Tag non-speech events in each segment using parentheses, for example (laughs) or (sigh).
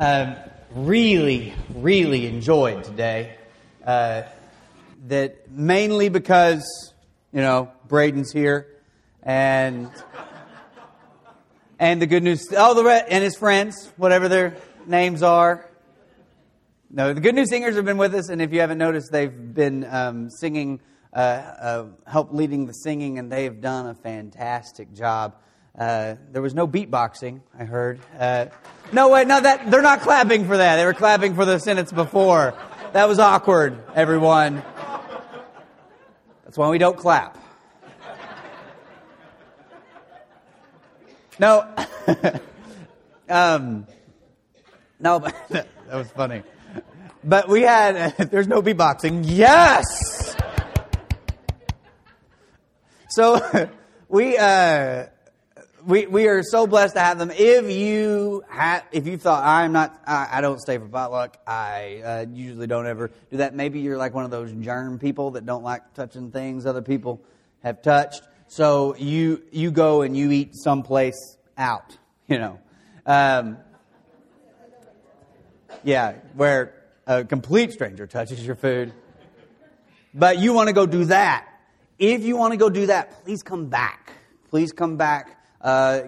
um, really, really enjoyed today. Uh, that mainly because, you know, Braden's here and and the good news, all the re- and his friends, whatever their names are. No, the good news singers have been with us, and if you haven't noticed, they've been um, singing, uh, uh, help leading the singing, and they have done a fantastic job. Uh, there was no beatboxing, I heard. Uh, no, wait, no, that they're not clapping for that. They were clapping for the sentence before. That was awkward, everyone. That's why we don't clap. No, (laughs) um, no, (laughs) that was funny. But we had, (laughs) there's no beatboxing. Yes! So we, uh, we, we are so blessed to have them. If you have, if you thought I'm not, I, I don't stay for potluck. I uh, usually don't ever do that. Maybe you're like one of those germ people that don't like touching things other people have touched. So you you go and you eat someplace out. You know, um, yeah, where a complete stranger touches your food. But you want to go do that. If you want to go do that, please come back. Please come back. Uh,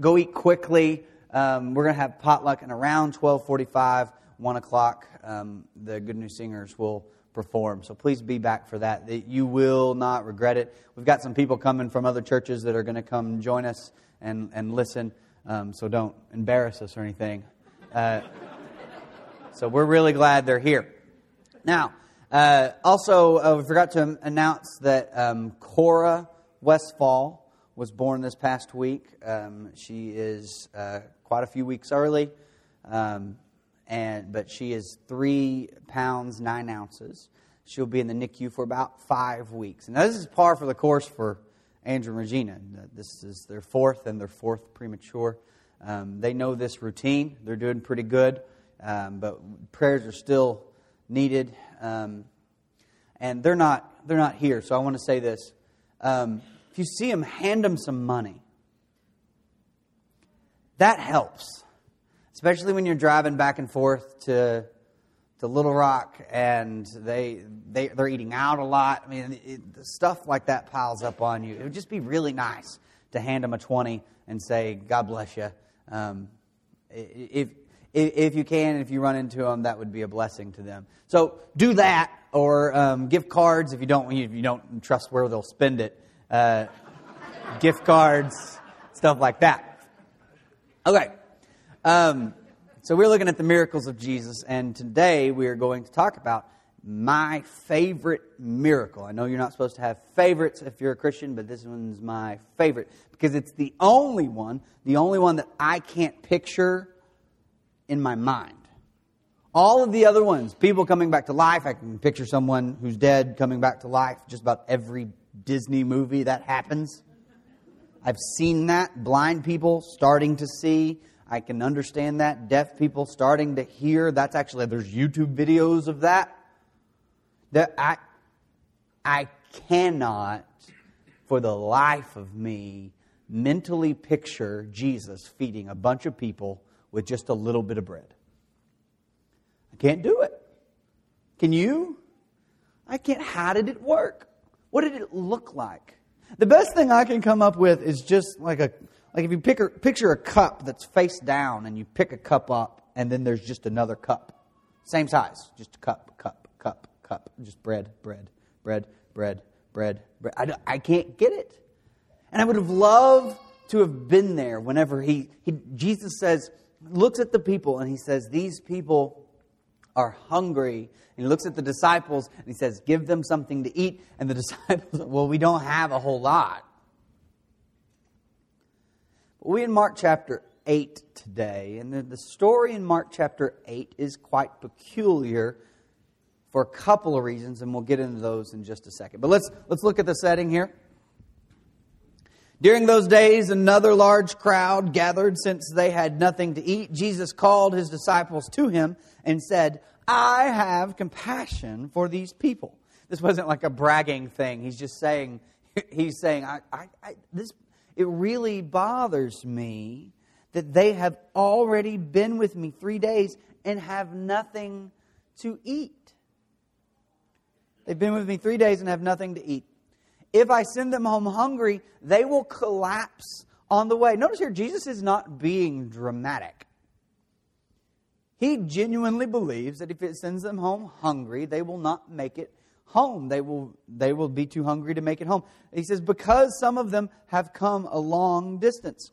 go eat quickly. Um, we're going to have potluck, and around 1245, 1 o'clock, um, the Good News Singers will perform. So please be back for that. You will not regret it. We've got some people coming from other churches that are going to come join us and, and listen. Um, so don't embarrass us or anything. Uh, so we're really glad they're here. Now, uh, also, uh, we forgot to announce that um, Cora Westfall was born this past week. Um, she is uh, quite a few weeks early, um, and but she is three pounds nine ounces. She'll be in the NICU for about five weeks, and this is par for the course for Andrew and Regina. This is their fourth and their fourth premature. Um, they know this routine. They're doing pretty good um, but prayers are still needed. Um, and they're not, they're not here. So I want to say this. Um, if you see them, hand them some money. That helps, especially when you're driving back and forth to, to Little Rock and they, they, they're eating out a lot. I mean, it, stuff like that piles up on you. It would just be really nice to hand them a 20 and say, God bless you. Um, if, if you can, if you run into them, that would be a blessing to them. So do that, or um, gift cards if you don't if you don't trust where they'll spend it. Uh, gift cards, stuff like that. Okay. Um, so we're looking at the miracles of Jesus, and today we are going to talk about my favorite miracle. I know you're not supposed to have favorites if you're a Christian, but this one's my favorite because it's the only one, the only one that I can't picture in my mind. All of the other ones, people coming back to life, I can picture someone who's dead coming back to life. Just about every Disney movie that happens. I've seen that. Blind people starting to see. I can understand that. Deaf people starting to hear. That's actually, there's YouTube videos of that. That I, I cannot, for the life of me, mentally picture Jesus feeding a bunch of people with just a little bit of bread. I can't do it. Can you? I can't. How did it work? What did it look like? The best thing I can come up with is just like a like if you a, picture a cup that's face down and you pick a cup up and then there's just another cup, same size, just a cup, cup, cup, cup, just bread, bread, bread, bread, bread, bread. I, I can't get it, and I would have loved to have been there whenever he, he Jesus says looks at the people and he says, These people are hungry. And he looks at the disciples and he says, Give them something to eat. And the (laughs) disciples, well, we don't have a whole lot. But we in Mark chapter 8 today, and the, story in Mark chapter 8 is quite peculiar for a couple of reasons, and we'll get into those in just a second. But let's, let's look at the setting here. During those days, another large crowd gathered since they had nothing to eat. Jesus called his disciples to him and said, I have compassion for these people. This wasn't like a bragging thing. He's just saying, (laughs) he's saying, I, I, I, this, it really bothers me that they have already been with me three days and have nothing to eat. They've been with me three days and have nothing to eat. If I send them home hungry, they will collapse on the way. Notice here, Jesus is not being dramatic. He genuinely believes that if it sends them home hungry, they will not make it home. They will, they will be too hungry to make it home. He says, because some of them have come a long distance.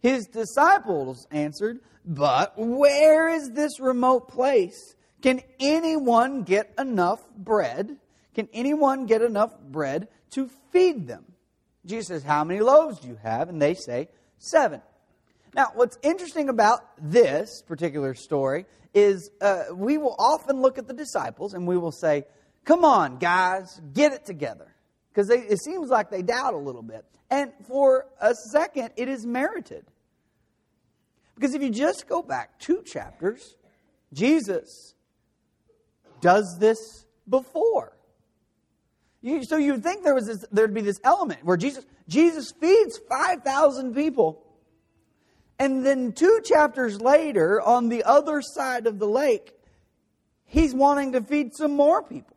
His disciples answered, But where is this remote place? Can anyone get enough bread? Can anyone get enough bread to feed them? Jesus says, How many loaves do you have? And they say, Seven. Now, what's interesting about this particular story is uh, we will often look at the disciples and we will say, Come on, guys, get it together. Because it seems like they doubt a little bit. And for a second, it is merited. Because if you just go back two chapters, Jesus does this before. You, so you'd think there was this, there'd be this element where Jesus, Jesus feeds 5,000 people. And then two chapters later, on the other side of the lake, he's wanting to feed some more people.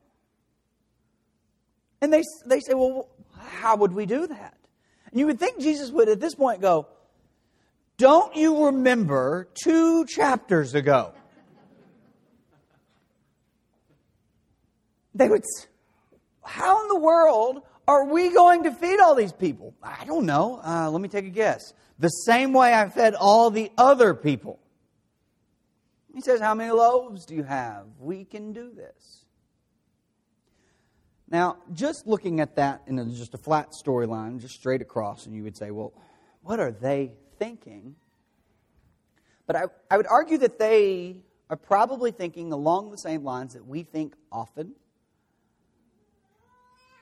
And they, they say, well, how would we do that? And you would think Jesus would at this point go, Don't you remember two chapters ago? They would, How in the world are we going to feed all these people? I don't know. Uh, let me take a guess. The same way I fed all the other people. He says, How many loaves do you have? We can do this. Now, just looking at that in a, just a flat storyline, just straight across, and you would say, well, what are they thinking? But I, I would argue that they are probably thinking along the same lines that we think often,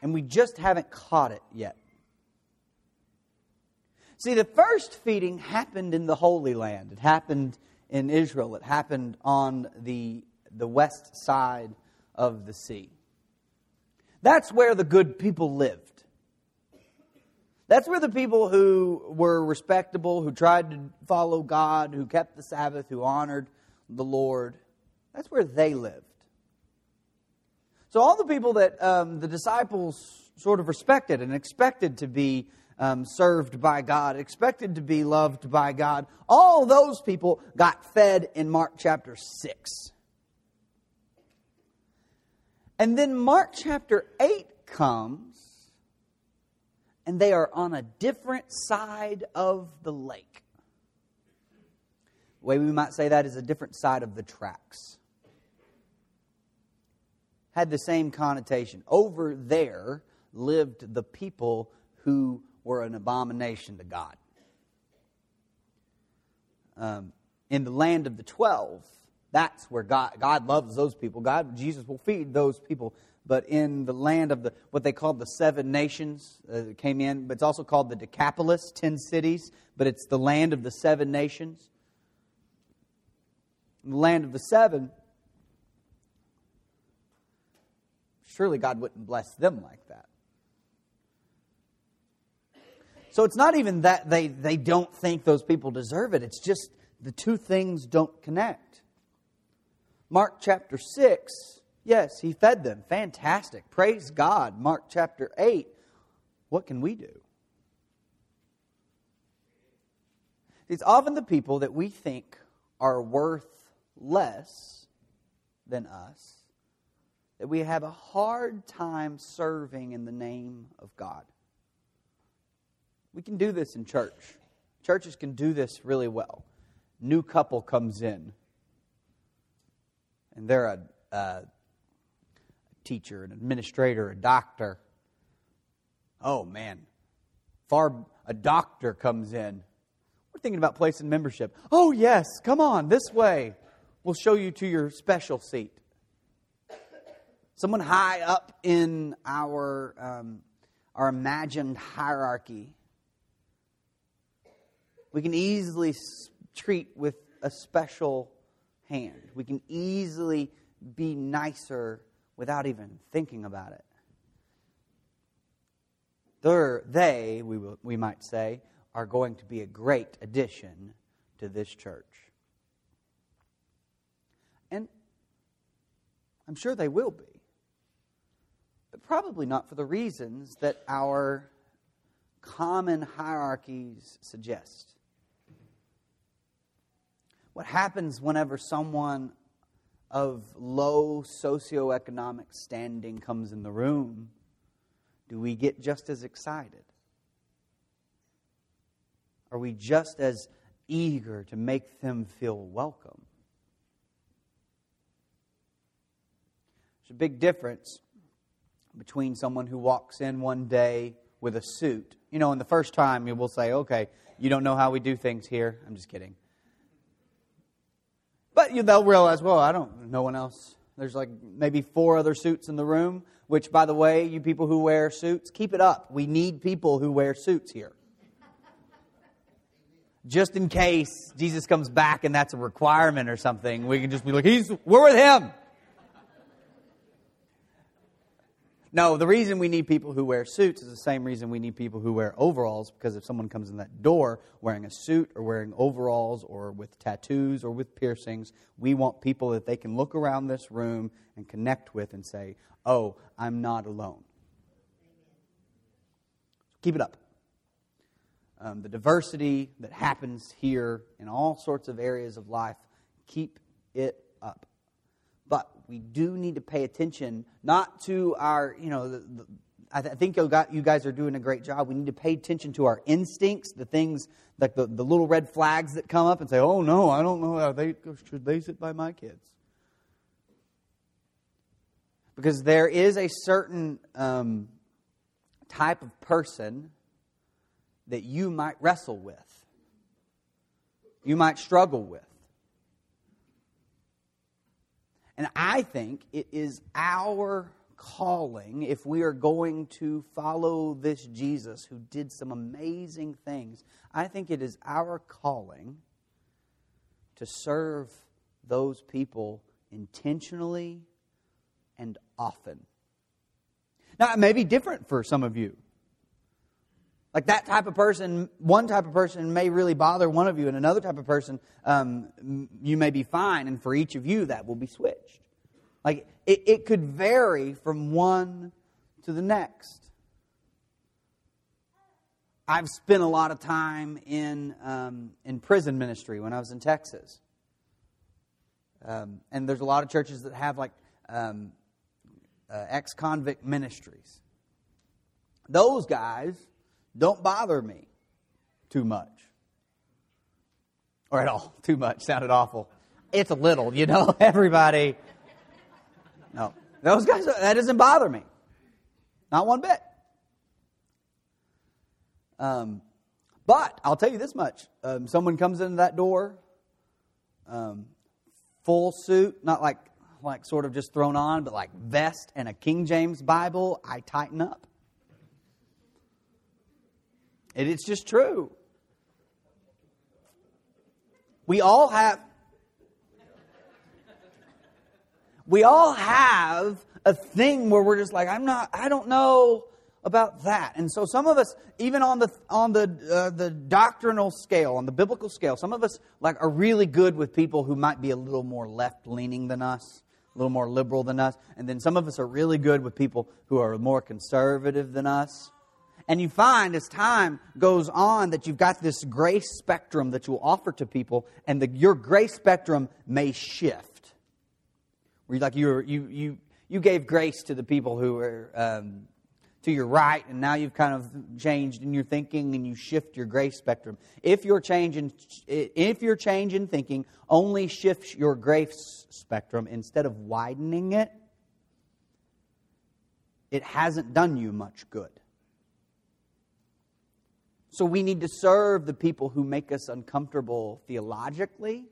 and we just haven't caught it yet. See, the first feeding happened in the Holy Land. It happened in Israel. It happened on the, the west side of the sea. That's where the good people lived. That's where the people who were respectable, who tried to follow God, who kept the Sabbath, who honored the Lord, that's where they lived. So, all the people that um, the disciples sort of respected and expected to be um, served by God, expected to be loved by God, all those people got fed in Mark chapter 6. And then Mark chapter 8 comes, and they are on a different side of the lake. The way we might say that is a different side of the tracks. Had the same connotation. Over there lived the people who were an abomination to God. Um, in the land of the twelve, that's where God, God loves those people. God, Jesus will feed those people. But in the land of the what they called the seven nations uh, came in, but it's also called the Decapolis, ten cities. But it's the land of the seven nations. In the land of the seven, surely God wouldn't bless them like that. So it's not even that they, they don't think those people deserve it. It's just the two things don't connect. Mark chapter 6, yes, he fed them. Fantastic. Praise God. Mark chapter 8, what can we do? It's often the people that we think are worth less than us that we have a hard time serving in the name of God. We can do this in church. Churches can do this really well. New couple comes in and they're a, a teacher, an administrator, a doctor. Oh man, far a doctor comes in. We're thinking about placing membership. Oh yes, come on this way. We'll show you to your special seat. Someone high up in our um, our imagined hierarchy. We can easily treat with a special hand. We can easily be nicer without even thinking about it. They're, they, we, will, we might say, are going to be a great addition to this church. And I'm sure they will be. But probably not for the reasons that our common hierarchies suggest. What happens whenever someone of low socioeconomic standing comes in the room? Do we get just as excited? Are we just as eager to make them feel welcome? There's a big difference between someone who walks in one day with a suit. You know, in the first time, you will say, okay, you don't know how we do things here. I'm just kidding. But you, they'll realize, well, I don't, no one else. There's like maybe four other suits in the room, which, by the way, you people who wear suits, keep it up. We need people who wear suits here. Just in case Jesus comes back and that's a requirement or something, we can just be like, He's, we're with him. No, the reason we need people who wear suits is the same reason we need people who wear overalls, because if someone comes in that door wearing a suit or wearing overalls or with tattoos or with piercings, we want people that they can look around this room and connect with and say, Oh, I'm not alone. Keep it up. Um, the diversity that happens here in all sorts of areas of life, keep it. But we do need to pay attention, not to our, you know, the, the, I, th- I think you, got, you guys are doing a great job. We need to pay attention to our instincts, the things like the, the little red flags that come up and say, oh no, I don't know they should they sit by my kids. Because there is a certain um, type of person that you might wrestle with, you might struggle with. And I think it is our calling, if we are going to follow this Jesus who did some amazing things, I think it is our calling to serve those people intentionally and often. Now, it may be different for some of you. Like that type of person, one type of person may really bother one of you, and another type of person, um, you may be fine, and for each of you, that will be switched. Like it, it could vary from one to the next. I've spent a lot of time in, um, in prison ministry when I was in Texas. Um, and there's a lot of churches that have like um, uh, ex convict ministries. Those guys don't bother me too much. Or at all. Too much. Sounded awful. It's a little, you know, (laughs) everybody. No. Those guys, that doesn't bother me. Not one bit. Um, but I'll tell you this much. Um, someone comes into that door, um, full suit, not like, like sort of just thrown on, but like vest and a King James Bible, I tighten up. And it's just true. We all have we all have a thing where we're just like I'm not I don't know about that. And so some of us even on the on the uh, the doctrinal scale, on the biblical scale, some of us like are really good with people who might be a little more left leaning than us, a little more liberal than us, and then some of us are really good with people who are more conservative than us. And you find as time goes on that you've got this grace spectrum that you will offer to people, and the, your grace spectrum may shift. Where you like you you you you gave grace to the people who were um, to your right, and now you've kind of changed in your thinking, and you shift your grace spectrum. If your change in if your change in thinking only shifts your grace spectrum instead of widening it, it hasn't done you much good. So we need to serve the people who make us uncomfortable theologically.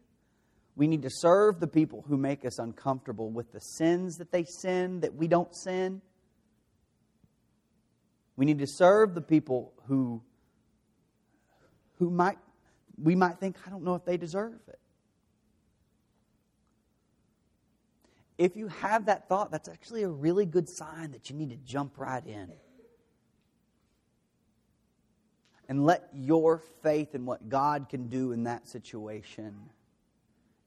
We need to serve the people who make us uncomfortable with the sins that they sin that we don't sin. We need to serve the people who, who might, we might think, I don't know if they deserve it. If you have that thought, that's actually a really good sign that you need to jump right in. And let your faith in what God can do in that situation,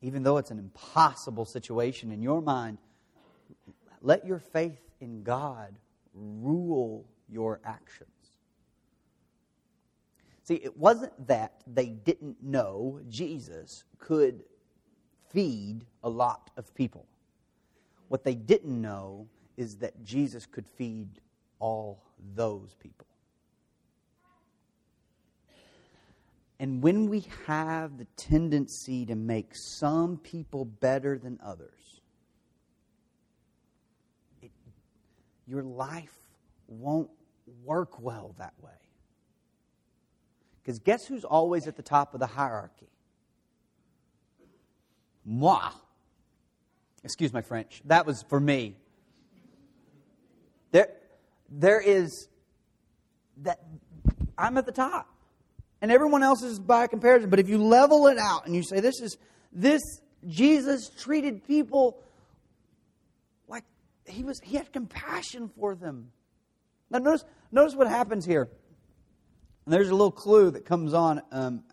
even though it's an impossible situation in your mind, let your faith in God rule your actions. See, it wasn't that they didn't know Jesus could feed a lot of people. What they didn't know is that Jesus could feed all those people. And when we have the tendency to make some people better than others, it, your life won't work well that way. Because guess who's always at the top of the hierarchy? Moi. Excuse my French. That was for me. There, there is that I'm at the top. And everyone else is by comparison. But if you level it out and you say, this is this Jesus treated people like he was he had compassion for them. Now notice notice what happens here. And there's a little clue that comes on. Um,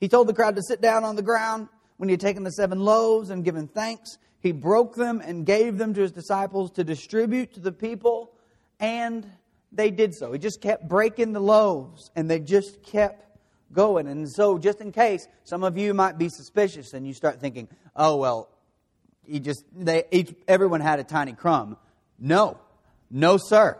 he told the crowd to sit down on the ground when he had taken the seven loaves and given thanks. He broke them and gave them to his disciples to distribute to the people, and they did so. He just kept breaking the loaves, and they just kept going. And so, just in case some of you might be suspicious and you start thinking, oh, well, he just, they, each, everyone had a tiny crumb. No, no, sir.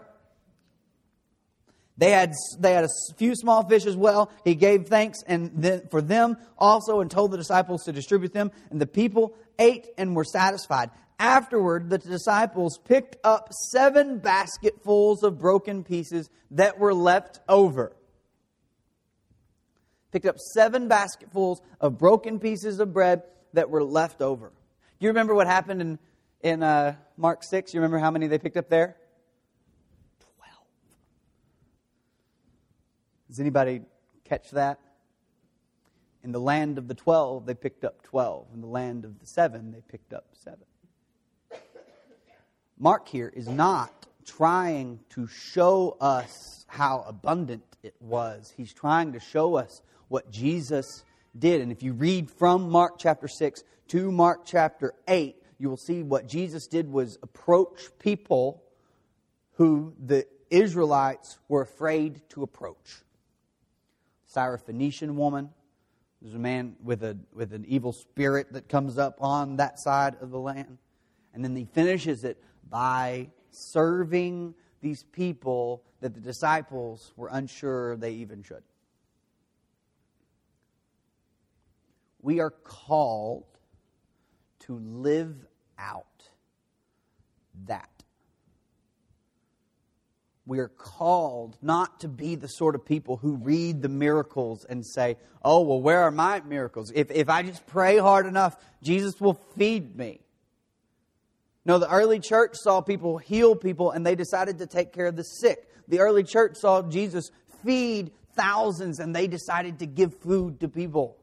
They had, they had a few small fish as well. He gave thanks and then for them also and told the disciples to distribute them. And the people ate and were satisfied. Afterward, the disciples picked up seven basketfuls of broken pieces that were left over. Picked up seven basketfuls of broken pieces of bread that were left over. Do you remember what happened in, in uh, Mark 6? You remember how many they picked up there? Does anybody catch that? In the land of the 12, they picked up 12. In the land of the 7, they picked up 7. Mark here is not trying to show us how abundant it was. He's trying to show us what Jesus did. And if you read from Mark chapter 6 to Mark chapter 8, you will see what Jesus did was approach people who the Israelites were afraid to approach. Syrophoenician woman. There's a man with, a, with an evil spirit that comes up on that side of the land. And then he finishes it by serving these people that the disciples were unsure they even should. We are called to live out that we are called not to be the sort of people who read the miracles and say, oh, well, where are my miracles? If, if I just pray hard enough, Jesus will feed me. No, the early church saw people heal people and they decided to take care of the sick. The early church saw Jesus feed thousands and they decided to give food to people.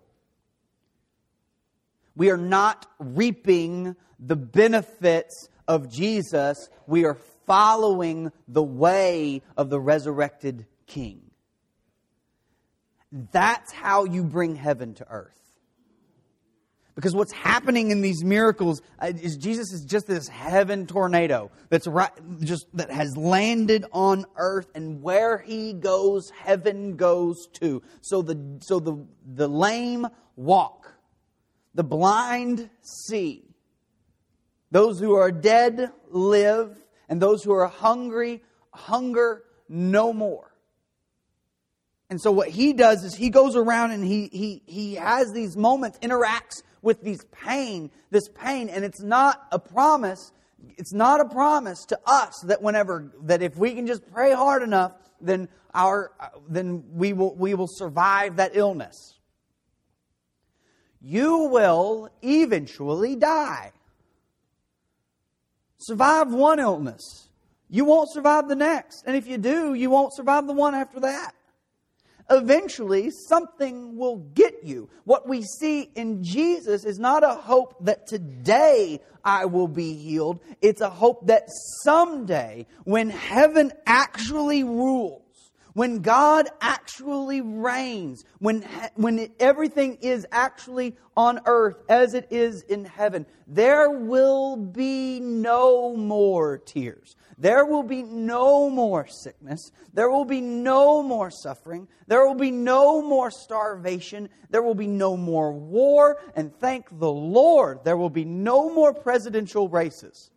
We are not reaping the benefits of Jesus. We are following the way of the resurrected King. That's how you bring heaven to earth. Because what's happening in these miracles uh, is Jesus is just this heaven tornado that's right, just that has landed on earth, and where he goes, heaven goes too. So the so the the lame walk, the blind see, those who are dead live, and those who are hungry hunger no more. And so what he does is he goes around and he he he has these moments, interacts with these pain, this pain, and it's not a promise. It's not a promise to us that whenever that if we can just pray hard enough, then our then we will we will survive that illness. You will eventually die survive one illness, you won't survive the next. And if you do, you won't survive the one after that. Eventually, something will get you. What we see in Jesus is not a hope that today I will be healed. It's a hope that someday, when heaven actually rules, when God actually reigns, when, when everything is actually on earth as it is in heaven, there will be no more tears. There will be no more sickness. There will be no more suffering. There will be no more starvation. There will be no more war. And thank the Lord, there will be no more presidential races.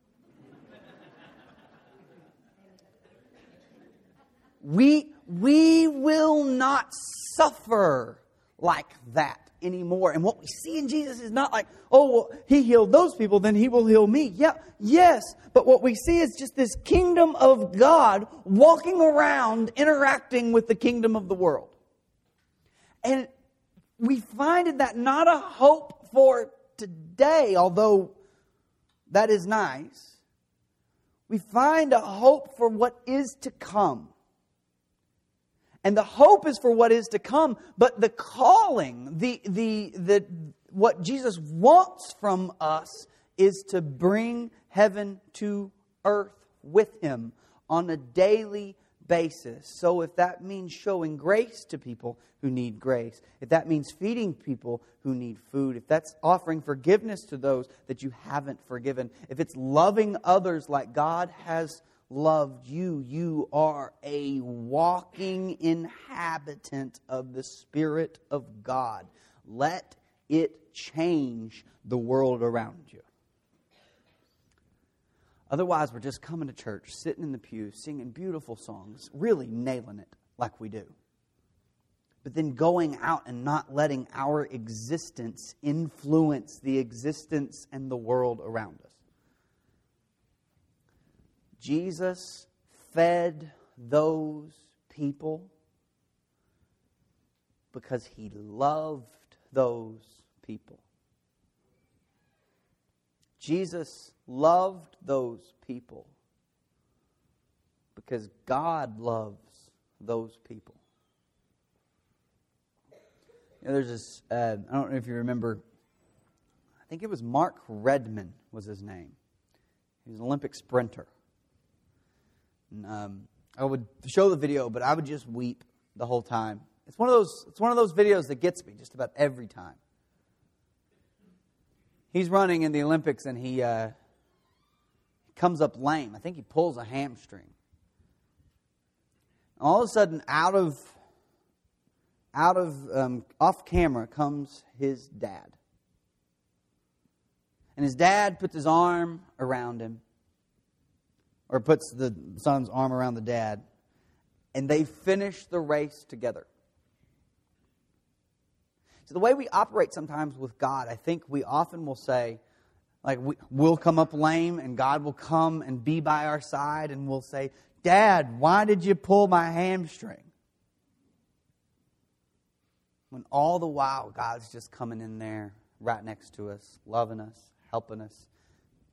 We, we will not suffer like that anymore. And what we see in Jesus is not like, oh, well, he healed those people, then he will heal me. Yeah, yes. But what we see is just this kingdom of God walking around, interacting with the kingdom of the world. And we find in that not a hope for today, although that is nice. We find a hope for what is to come. And the hope is for what is to come, but the calling, the, the, the, what Jesus wants from us is to bring heaven to earth with him on a daily basis. So if that means showing grace to people who need grace, if that means feeding people who need food, if that's offering forgiveness to those that you haven't forgiven, if it's loving others like God has loved you. You are a walking inhabitant of the Spirit of God. Let it change the world around you. Otherwise, we're just coming to church, sitting in the pew, singing beautiful songs, really nailing it like we do. But then going out and not letting our existence influence the existence and the world around us. Jesus fed those people because he loved those people. Jesus loved those people because God loves those people. You know, there's this, uh, I don't know if you remember, I think it was Mark Redmond was his name. He was an Olympic sprinter. Um, I would show the video, but I would just weep the whole time. It's one of those. It's one of those videos that gets me just about every time. He's running in the Olympics and he uh, comes up lame. I think he pulls a hamstring. All of a sudden, out of out of um, off camera comes his dad, and his dad puts his arm around him or puts the son's arm around the dad, and they finish the race together. So, the way we operate sometimes with God, I think we often will say, like, we, we'll come up lame, and God will come and be by our side, and we'll say, Dad, why did you pull my hamstring? When all the while, God's just coming in there right next to us, loving us, helping us.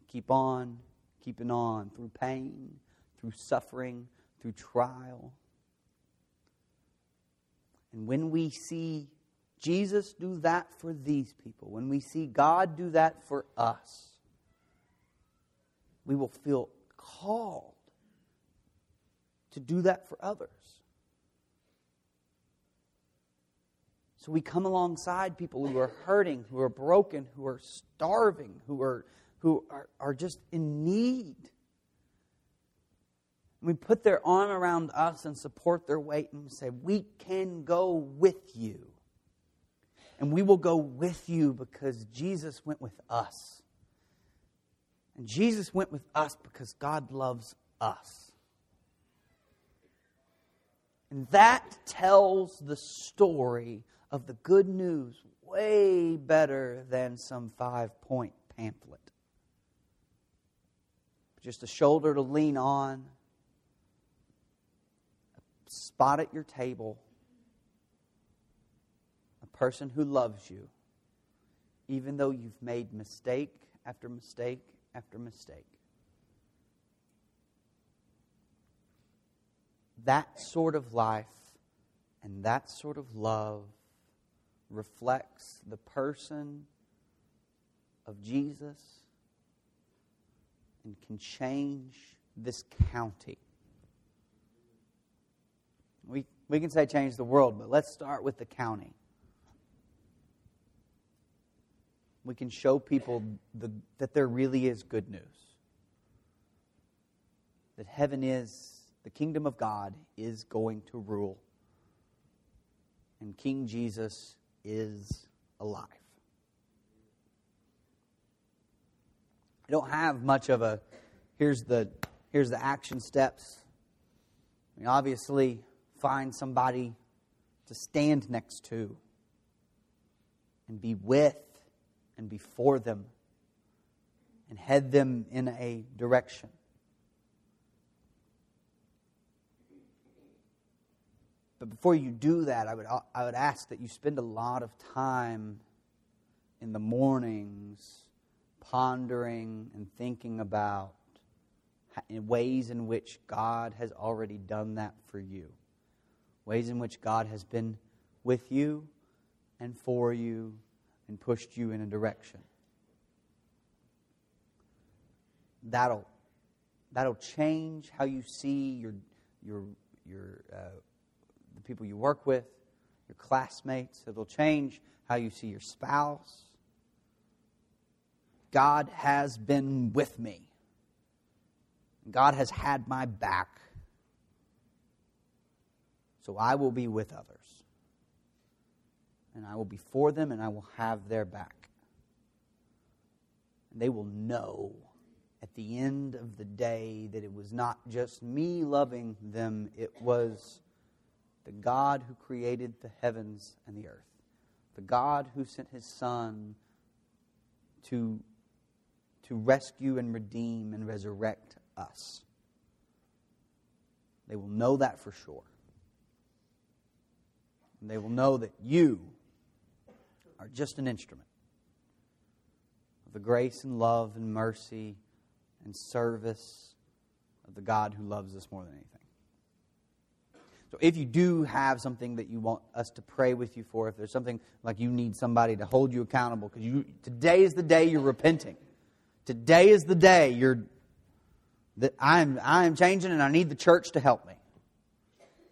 Keep on, keeping on through pain, through suffering, through trial. And when we see Jesus do that for these people, when we see God do that for us, we will feel called to do that for others. So we come alongside people who are hurting, who are broken, who are starving, who are who are, are just in need. We put their arm around us and support their weight and say, We can go with you. And we will go with you because Jesus went with us. And Jesus went with us because God loves us. And that tells the story of the good news way better than some five point pamphlet just a shoulder to lean on, a spot at your table, a person who loves you, even though you've made mistake after mistake after mistake. That sort of life and that sort of love reflects the person of Jesus and can change this county. We, We can say change the world, but let's start with the county. We can show people the, that there really is good news. That heaven is, the kingdom of God is going to rule. And King Jesus is alive. I don't have much of a here's the here's the action steps. I mean, obviously, find somebody to stand next to and be with and before them and head them in a direction. But before you do that, I would, I would ask that you spend a lot of time in the mornings pondering and thinking about ways in which God has already done that for you, ways in which God has been with you and for you and pushed you in a direction. That'll, that'll change how you see your, your, your, uh, the people you work with, your classmates. It'll change how you see your spouse. God has been with me. God has had my back. So I will be with others. And I will be for them and I will have their back. And they will know at the end of the day that it was not just me loving them, it was the God who created the heavens and the earth, the God who sent his Son to, to rescue and redeem and resurrect us. They will know that for sure. And they will know that you are just an instrument of the grace and love and mercy and service of the God who loves us more than anything. So if you do have something that you want us to pray with you for, if there's something like you need somebody to hold you accountable, because today is the day you're repenting. Today is the day you're that I'm I'm changing and I need the church to help me.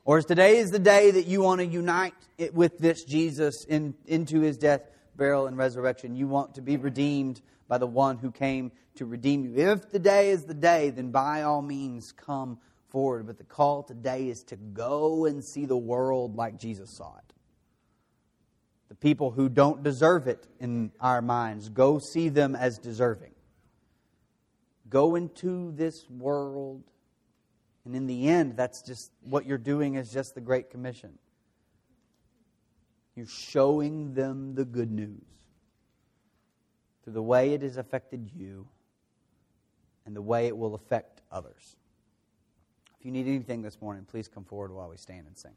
Or is today is the day that you want to unite it with this Jesus in, into his death, burial, and resurrection. You want to be redeemed by the one who came to redeem you. If today is the day, then by all means come forward. But the call today is to go and see the world like Jesus saw it. The people who don't deserve it in our minds, go see them as deserving. Go into this world. And in the end, that's just what you're doing is just the Great Commission. You're showing them the good news through the way it has affected you and the way it will affect others. If you need anything this morning, please come forward while we stand and sing.